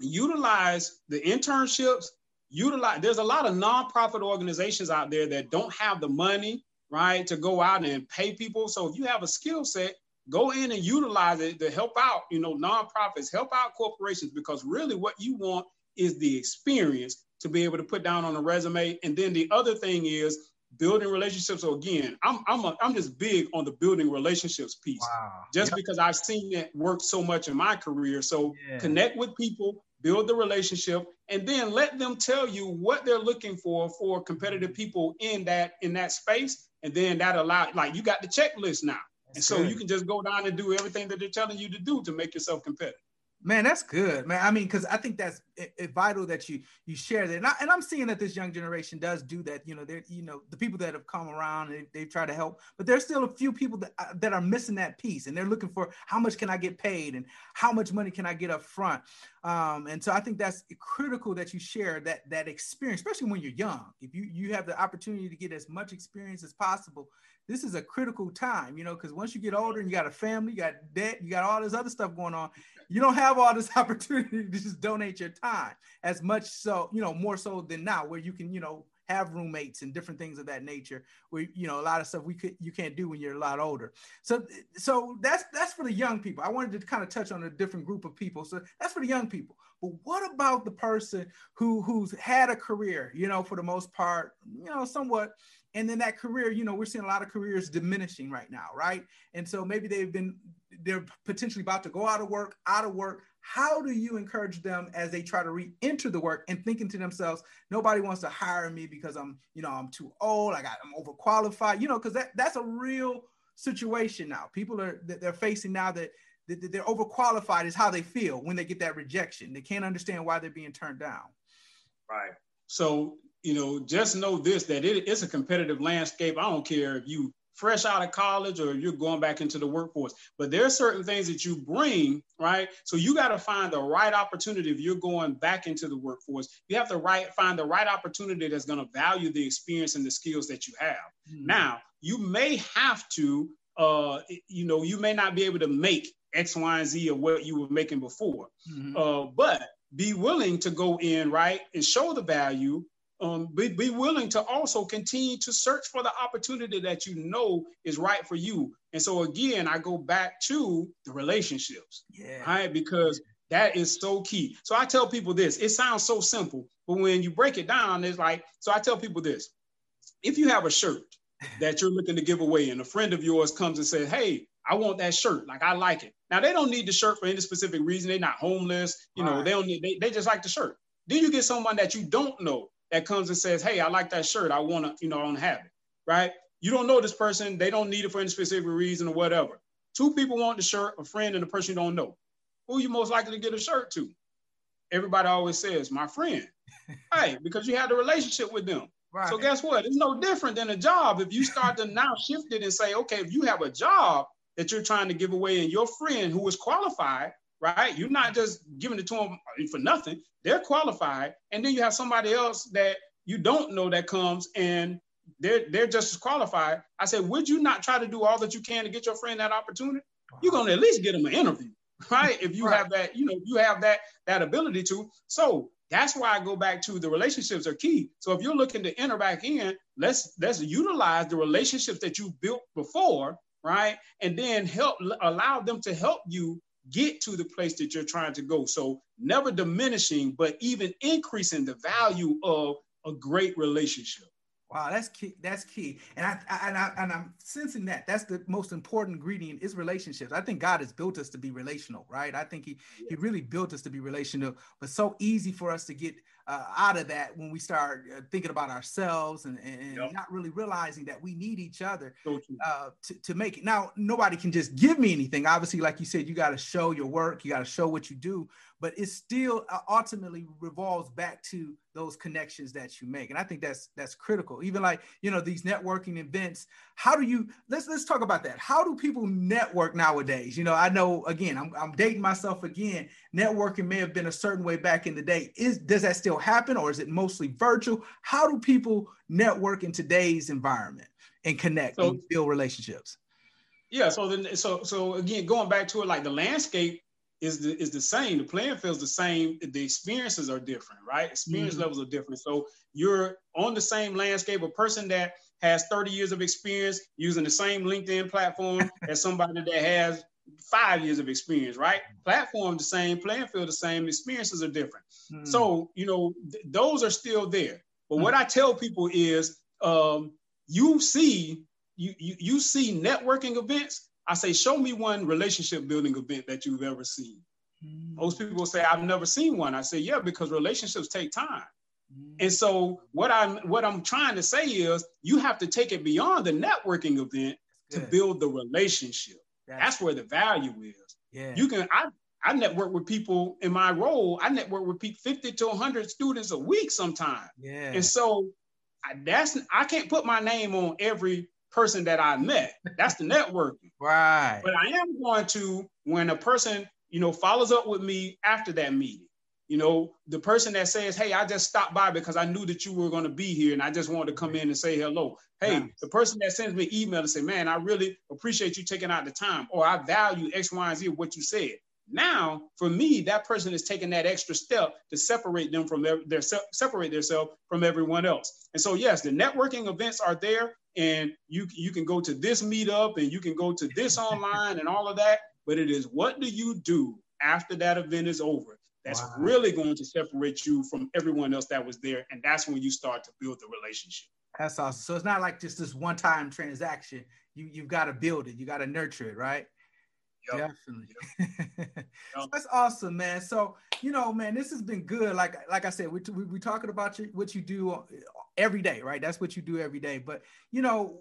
utilize the internships, utilize there's a lot of nonprofit organizations out there that don't have the money right, to go out and pay people. So if you have a skill set, go in and utilize it to help out, you know, nonprofits, help out corporations, because really what you want is the experience to be able to put down on a resume. And then the other thing is building relationships. So again, I'm I'm a, I'm just big on the building relationships piece. Wow. Just yep. because I've seen it work so much in my career. So yeah. connect with people, build the relationship, and then let them tell you what they're looking for for competitive people in that in that space. And then that allow like you got the checklist now. That's and so good. you can just go down and do everything that they're telling you to do to make yourself competitive. Man, that's good, man. I mean, because I think that's it, it vital that you you share that, and, I, I'm seeing that this young generation does do that. You know, they're you know the people that have come around and they, they try to help, but there's still a few people that uh, that are missing that piece, and they're looking for how much can I get paid and how much money can I get up front. Um, and so I think that's critical that you share that that experience, especially when you're young. If you you have the opportunity to get as much experience as possible, this is a critical time, you know, because once you get older and you got a family, you got debt, you got all this other stuff going on, you don't have all this *laughs* opportunity to just donate your time as much so, you know, more so than now, where you can, you know, have roommates and different things of that nature where you know a lot of stuff we could you can't do when you're a lot older. So so that's that's for the young people. I wanted to kind of touch on a different group of people. So that's for the young people but what about the person who who's had a career you know for the most part you know somewhat and then that career you know we're seeing a lot of careers diminishing right now right? And so maybe they've been they're potentially about to go out of work out of work. How do you encourage them as they try to re-enter the work and thinking to themselves nobody wants to hire me because i'm you know i'm too old i got i'm overqualified you know because that, that's a real situation now. People are that they're facing now that they're overqualified is how they feel when they get that rejection they can't understand why they're being turned down right so you know, just know this that it's a competitive landscape. I don't care if you fresh out of college or you're going back into the workforce, but there are certain things that you bring, right? So you got to find the right opportunity if you're going back into the workforce. You have to right find the right opportunity that's going to value the experience and the skills that you have. Mm-hmm. Now, you may have to, uh, you know, you may not be able to make X, Y, and Z of what you were making before, mm-hmm. uh, but be willing to go in right and show the value um, be, be willing to also continue to search for the opportunity that you know is right for you. And so again, I go back to the relationships, yeah. right? Because that is so key. So I tell people this. It sounds so simple, but when you break it down, it's like. So I tell people this: if you have a shirt that you're looking to give away, and a friend of yours comes and says, "Hey, I want that shirt. Like I like it." Now they don't need the shirt for any specific reason. They're not homeless. You know, right. they don't need. They, they just like the shirt. Then you get someone that you don't know that comes and says, Hey, I like that shirt. I want to, you know, I don't have it. Right. You don't know this person. They don't need it for any specific reason or whatever. Two people want the shirt, a friend and a person you don't know. Who you most likely to get a shirt to? Everybody always says, my friend. *laughs* hey, because you had a relationship with them. Right. So guess what? It's no different than a job. If you start to now shift it and say, okay, if you have a job that you're trying to give away and your friend who is qualified right? You're not just giving it to them for nothing. They're qualified, and then you have somebody else that you don't know that comes and they're they're just as qualified. I said, would you not try to do all that you can to get your friend that opportunity? You're gonna at least get them an interview, right? If you right. have that, you know, you have that that ability to. So that's why I go back to the relationships are key. So if you're looking to enter back in, let's let's utilize the relationships that you built before, right? And then help allow them to help you get to the place that you're trying to go. So never diminishing, but even increasing the value of a great relationship. Wow, that's key. That's key, and I, I, and I and I'm sensing that that's the most important ingredient is relationships. I think God has built us to be relational, right? I think He yeah. He really built us to be relational, but so easy for us to get uh, out of that when we start uh, thinking about ourselves and, and yep. not really realizing that we need each other uh, to, to make it. Now, nobody can just give me anything. Obviously, like you said, you got to show your work, you got to show what you do, but it still uh, ultimately revolves back to those connections that you make. And i think that's that's critical. Even like you know these networking events how do you let's let's talk about that. How do people network nowadays? You know i know again i'm, I'm dating myself again. Networking may have been a certain way back in the day. Is does that still happen or is it mostly virtual? How do people network in today's environment and connect so, and build relationships? Yeah so then so so again going back to it like the landscape is the is the same. The playing field is the same. The experiences are different, right? Experience mm-hmm. levels are different. So you're on the same landscape. A person that has 30 years of experience using the same LinkedIn platform *laughs* as somebody that has five years of experience, right? Platform the same, playing field the same, experiences are different. Hmm. So, you know, th- those are still there. But hmm. what I tell people is um, you see, you, you you see networking events. I say, show me one relationship building event that you've ever seen. Hmm. Most people say, I've never seen one. I say, yeah, because relationships take time. And so what I'm what I'm trying to say is you have to take it beyond the networking event to build the relationship. That's, That's where the value is. Yeah. You can I I network with people in my role. I network with people 50 to 100 students a week sometimes. Yeah. And so I, that's I can't put my name on every person that I met. That's the networking. right. But I am going to when a person, you know, follows up with me after that meeting. You know, the person that says, Hey, I just stopped by because I knew that you were going to be here and I just wanted to come in and say hello. Hey, nice. the person that sends me email and say, Man, I really appreciate you taking out the time, or I value X, Y, and Z what you said. Now, for me, that person is taking that extra step to separate them from their, their separate themselves from everyone else. And so, yes, the networking events are there, and you you can go to this meetup and you can go to this *laughs* online and all of that. But it is what do you do after that event is over? that's wow. really going to separate you from everyone else that was there. And that's when you start to build the relationship. That's awesome. So it's not like just this one time transaction. You, you've got to build it, you got to nurture it, right? Yep. Definitely. Yep. *laughs* that's awesome, man. So you know, man, this has been good. Like like I said, we we we talking about you, what you do every day, right? That's what you do every day. But you know,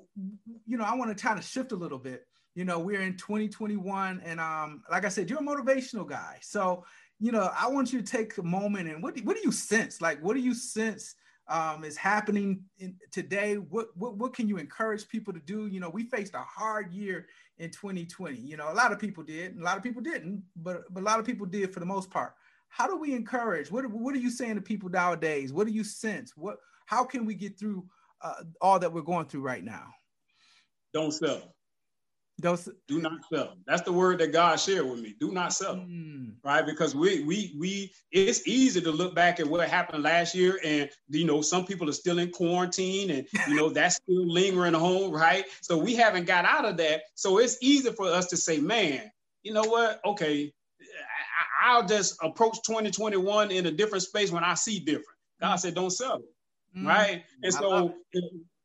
you know, I want to kind of shift a little bit. You know, we're in 2021, and um, like I said, you're a motivational guy. So you know, I want you to take a moment and what do, what do you sense? Like, what do you sense um, is happening in, today? What, what what can you encourage people to do? You know, we faced a hard year in 2020. You know, a lot of people did, a lot of people didn't, but but a lot of people did for the most part. How do we encourage? What what are you saying to people nowadays? What do you sense? What how can we get through uh, all that we're going through right now? Don't sell. Those, do not sell. That's the word that God shared with me. Do not sell. Mm. Right? Because we we we it's easy to look back at what happened last year and you know some people are still in quarantine and you know *laughs* that's still lingering home, right? So we haven't got out of that. So it's easy for us to say, man, you know what? Okay, I, will just approach 2021 in a different space when I see different. God mm. said, don't sell Mm. Right? And so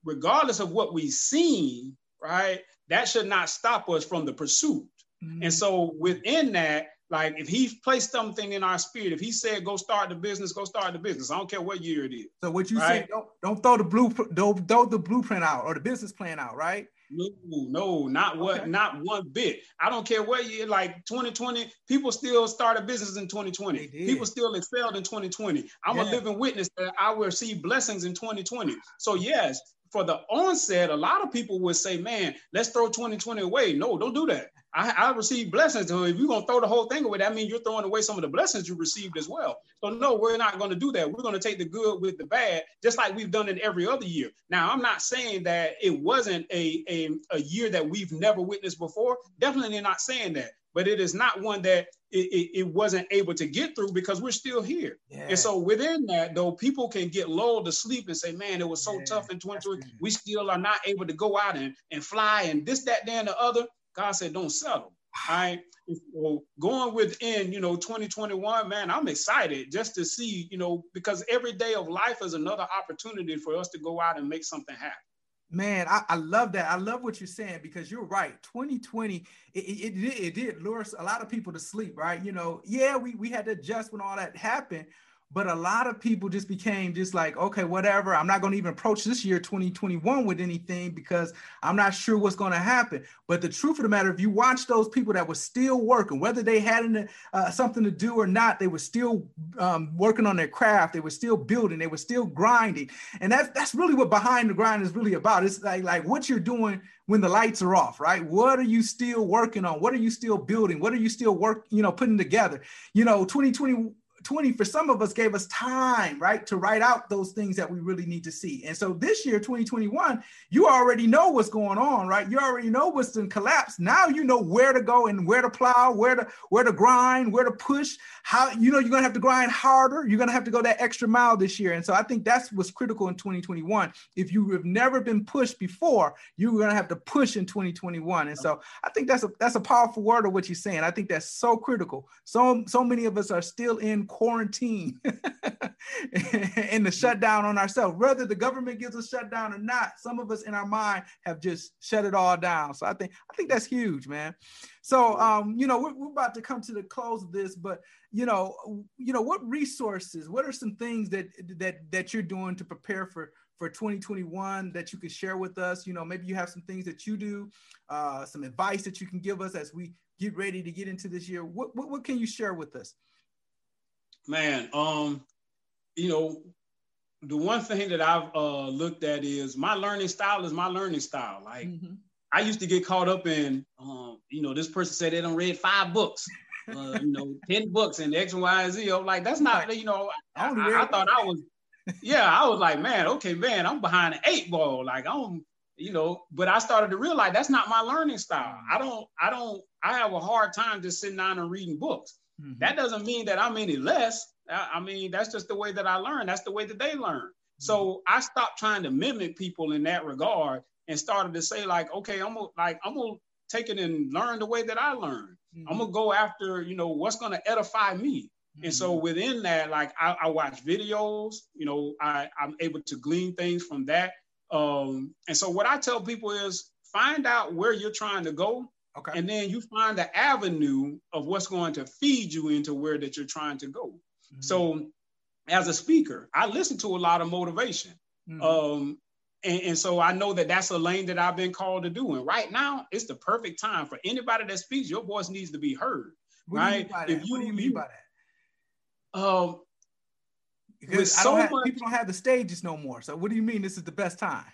regardless of what we've seen, right? That should not stop us from the pursuit. Mm-hmm. And so within that, like if he placed something in our spirit, if he said go start the business, go start the business. I don't care what year it is. So what you right? say, don't, don't throw the blueprint, don't throw the blueprint out or the business plan out, right? No, no, not what, okay. not one bit. I don't care what year, like 2020, people still started business in 2020. People still excelled in 2020. I'm yeah. a living witness that I will receive blessings in 2020. So yes, for the onset, a lot of people would say, man, let's throw 2020 away. No, don't do that. I, I received blessings. So if you're going to throw the whole thing away, that means you're throwing away some of the blessings you received as well. So no, we're not going to do that. We're going to take the good with the bad, just like we've done in every other year. Now, I'm not saying that it wasn't a, a, a year that we've never witnessed before. Definitely not saying that but it is not one that it, it, it, wasn't able to get through because we're still here. Yeah. And so within that, though, people can get lulled to sleep and say, man, it was so yeah. tough in 2020. We still are not able to go out and, and fly and this, that, that, and the other. God said, don't settle. All right. So going within, you know, 2021, man, I'm excited just to see, you know, because every day of life is another opportunity for us to go out and make something happen. Man, I, I, love that. I love what you're saying because you're right. 2020, it, it, it, it did lure a lot of people to sleep, right? You know, yeah, we, we had to adjust when all that happened, but a lot of people just became just like, okay, whatever. I'm not going to even approach this year 2021 with anything because I'm not sure what's going to happen. But the truth of the matter, if you watch those people that were still working, whether they had uh, something to do or not, they were still um, working on their craft. They were still building. They were still grinding. And that's that's really what behind the grind is really about. It's like like what you're doing when the lights are off, right? What are you still working on? What are you still building? What are you still work, you know, putting together? You know, 2020 2020 for some of us gave us time, right, to write out those things that we really need to see. And so this year, 2021, you already know what's going on, right? You already know what's in collapse. Now you know where to go and where to plow, where to where to grind, where to push. How you know you're gonna have to grind harder. You're gonna have to go that extra mile this year. And so I think that's what's critical in 2021. If you have never been pushed before, you're gonna have to push in 2021. And so I think that's a that's a powerful word of what you're saying. I think that's so critical. So so many of us are still in quarantine *laughs* and the shutdown on ourselves. Whether the government gives us shutdown or not, some of us in our mind have just shut it all down. So I think I think that's huge, man. So um, you know, we're, we're about to come to the close of this, but you know, you know, what resources, what are some things that that that you're doing to prepare for for 2021 that you could share with us? You know, maybe you have some things that you do, uh, some advice that you can give us as we get ready to get into this year. What what, what can you share with us? Man, um, you know, the one thing that I've uh, looked at is my learning style is my learning style. Like mm-hmm. I used to get caught up in, um, you know, this person said they don't read five books, uh, you know, *laughs* ten books and X and Y and Z. I'm like, that's not, you know, I, I, I thought I was, yeah, I was like, man, okay, man, I'm behind an eight ball. Like I'm, you know, but I started to realize that's not my learning style. I don't, I don't, I have a hard time just sitting down and reading books. Mm-hmm. That doesn't mean that I'm any less. I mean, that's just the way that I learn. That's the way that they learn. Mm-hmm. So I stopped trying to mimic people in that regard and started to say like, okay, I'm gonna like I'm gonna take it and learn the way that I learn. Mm-hmm. I'm gonna go after you know what's gonna edify me. Mm-hmm. And so mm-hmm. within that, like I, I, watch videos. You know, I I'm able to glean things from that. Um, and so what I tell people is find out where you're trying to go Okay. And then you find the avenue of what's going to feed you into where that you're trying to go. Mm-hmm. So as a speaker, I listen to a lot of motivation. Mm-hmm. Um, and, and, so I know that that's a lane that I've been called to do. And right now, it's the perfect time for anybody that speaks. Your voice needs to be heard. What right? You, if you, what do you mean by that? Um, because so have, much, people don't have the stages no more. So what do you mean this is the best time?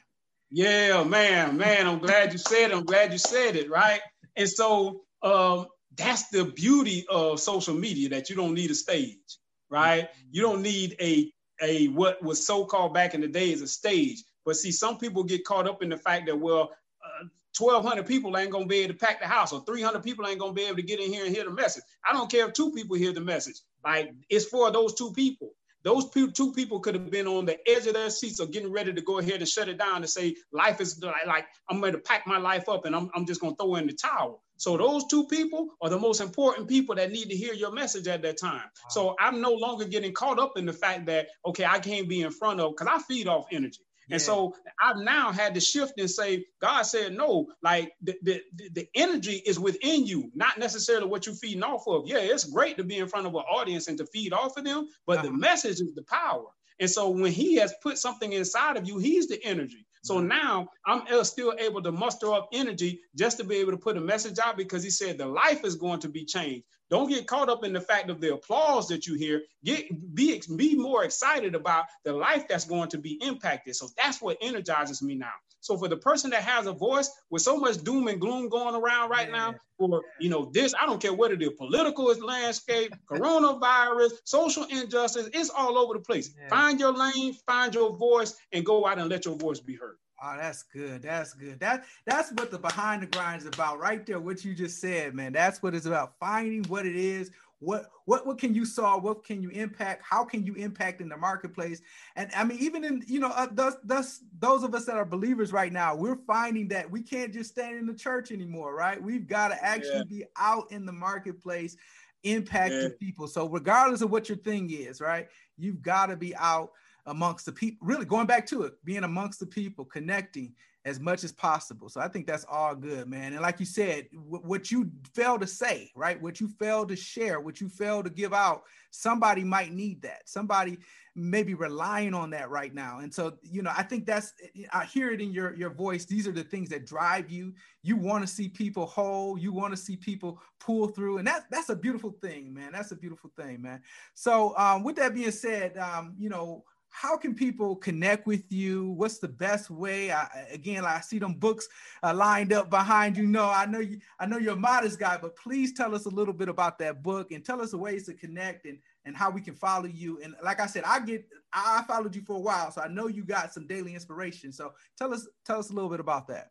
Yeah, man, man. I'm glad you said it. I'm glad you said it. Right. And so um, that's the beauty of social media that you don't need a stage, right? You don't need a a what was so called back in the day as a stage. But see, some people get caught up in the fact that well, uh, 1,200 people ain't gonna be able to pack the house, or 300 people ain't gonna be able to get in here and hear the message. I don't care if two people hear the message. Like it's for those two people. Those two people could have been on the edge of their seats or getting ready to go ahead and shut it down and say, life is like, like I'm going to pack my life up and I'm, I'm just going to throw in the towel. So those two people are the most important people that need to hear your message at that time. Wow. So I'm no longer getting caught up in the fact that, okay, I can't be in front of, because I feed off energy. And so I've now had to shift and say, God said, no, like the, the, the energy is within you, not necessarily what you're feeding off of. Yeah, it's great to be in front of an audience and to feed off of them, but uh-huh. the message is the power. And so when he has put something inside of you, he's the energy. So now I'm still able to muster up energy just to be able to put a message out because he said the life is going to be changed. Don't get caught up in the fact of the applause that you hear. Get be be more excited about the life that's going to be impacted. So that's what energizes me now. So for the person that has a voice with so much doom and gloom going around right yeah. now, for you know this, I don't care what it is, political landscape, *laughs* coronavirus, social injustice, it's all over the place. Yeah. Find your lane, find your voice, and go out and let your voice be heard. Oh, that's good. That's good. That that's what the behind the grind is about, right there. What you just said, man. That's what it's about. Finding what it is. What what what can you solve? What can you impact? How can you impact in the marketplace? And I mean, even in you know, uh, those those those of us that are believers right now, we're finding that we can't just stand in the church anymore, right? We've got to actually yeah. be out in the marketplace, impacting yeah. people. So regardless of what your thing is, right? You've got to be out amongst the people, really going back to it, being amongst the people, connecting as much as possible. So I think that's all good, man. And like you said, w- what you fail to say, right? What you fail to share, what you fail to give out, somebody might need that. Somebody may be relying on that right now. And so, you know, I think that's I hear it in your your voice. These are the things that drive you. You want to see people whole. You want to see people pull through, and that's that's a beautiful thing, man. That's a beautiful thing, man. So, um, with that being said, um, you know how can people connect with you? What's the best way? I, again, I see them books uh, lined up behind you. No, I know you. I know you're a modest guy, but please tell us a little bit about that book and tell us the ways to connect and and how we can follow you. And like I said, I get I followed you for a while, so I know you got some daily inspiration. So tell us tell us a little bit about that.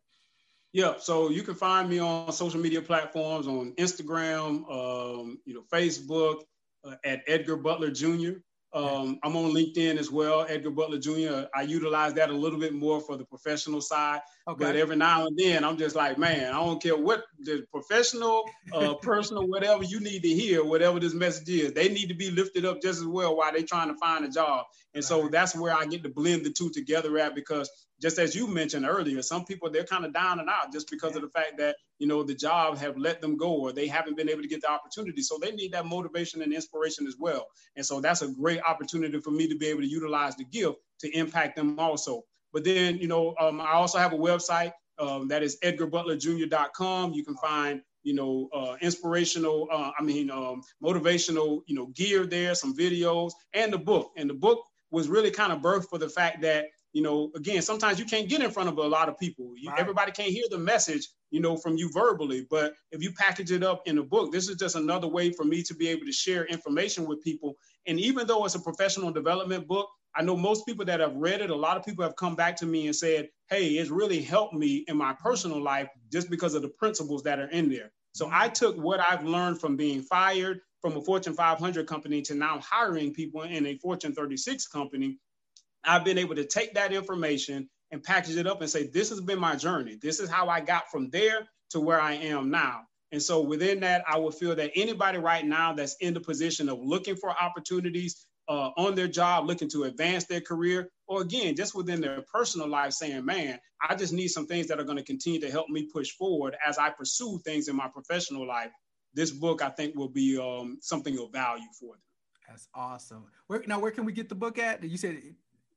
Yeah, so you can find me on social media platforms on Instagram, um, you know, Facebook uh, at Edgar Butler Jr. Um, I'm on LinkedIn as well, Edgar Butler Jr. I utilize that a little bit more for the professional side. Okay. But every now and then, I'm just like, man, I don't care what the professional, uh, *laughs* personal, whatever you need to hear, whatever this message is, they need to be lifted up just as well while they're trying to find a job. And so that's where I get to blend the two together at because just as you mentioned earlier, some people they're kind of down and out just because yeah. of the fact that you know the job have let them go or they haven't been able to get the opportunity. So they need that motivation and inspiration as well. And so that's a great opportunity for me to be able to utilize the gift to impact them also. But then you know um, I also have a website um, that is edgarbutlerjr.com. You can find you know, uh, inspirational, uh, I mean, um, motivational, you know, gear there, some videos, and the book. And the book was really kind of birthed for the fact that you know, again, sometimes you can't get in front of a lot of people. You, right. Everybody can't hear the message, you know, from you verbally. But if you package it up in a book, this is just another way for me to be able to share information with people. And even though it's a professional development book, I know most people that have read it, a lot of people have come back to me and said, hey, it's really helped me in my personal life just because of the principles that are in there. So I mm-hmm. took what I've learned from being fired from a Fortune 500 company to now hiring people in a Fortune 36 company I've been able to take that information and package it up and say, this has been my journey. This is how I got from there to where I am now. And so within that, I would feel that anybody right now that's in the position of looking for opportunities uh, on their job, looking to advance their career, or again, just within their personal life, saying, man, I just need some things that are going to continue to help me push forward as I pursue things in my professional life. This book, I think, will be um, something of value for them. That's awesome. Where, now, where can we get the book at? You said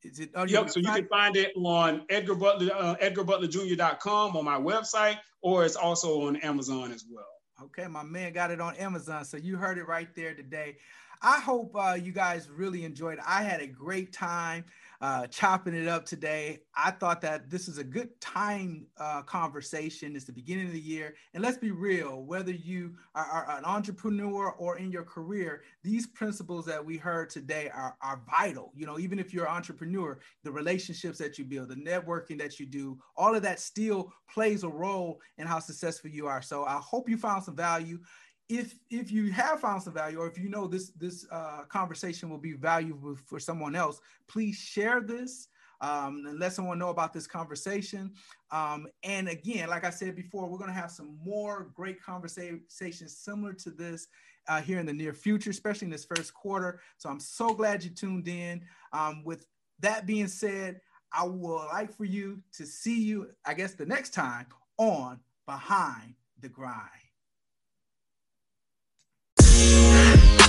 is it? on yep. So you can find it on Edgar Butler, uh, EdgarButlerJr.com on my website, or it's also on Amazon as well. Okay, my man got it on Amazon, so you heard it right there today. I hope uh, you guys really enjoyed. I had a great time uh, chopping it up today. I thought that this is a good time uh, conversation. It's the beginning of the year. And let's be real whether you are, are, an entrepreneur or in your career, these principles that we heard today are, are vital. You know, even if you're an entrepreneur, the relationships that you build, the networking that you do, all of that still plays a role in how successful you are. So I hope you found some value if if you have found some value or if you know this this uh, conversation will be valuable for someone else please share this um, and let someone know about this conversation. Um, and again like i said before we're going to have some more great conversations similar to this uh, here in the near future especially in this first quarter. So i'm so glad you tuned in. Um, with that being said i would like for you to see you i guess the next time on behind the grind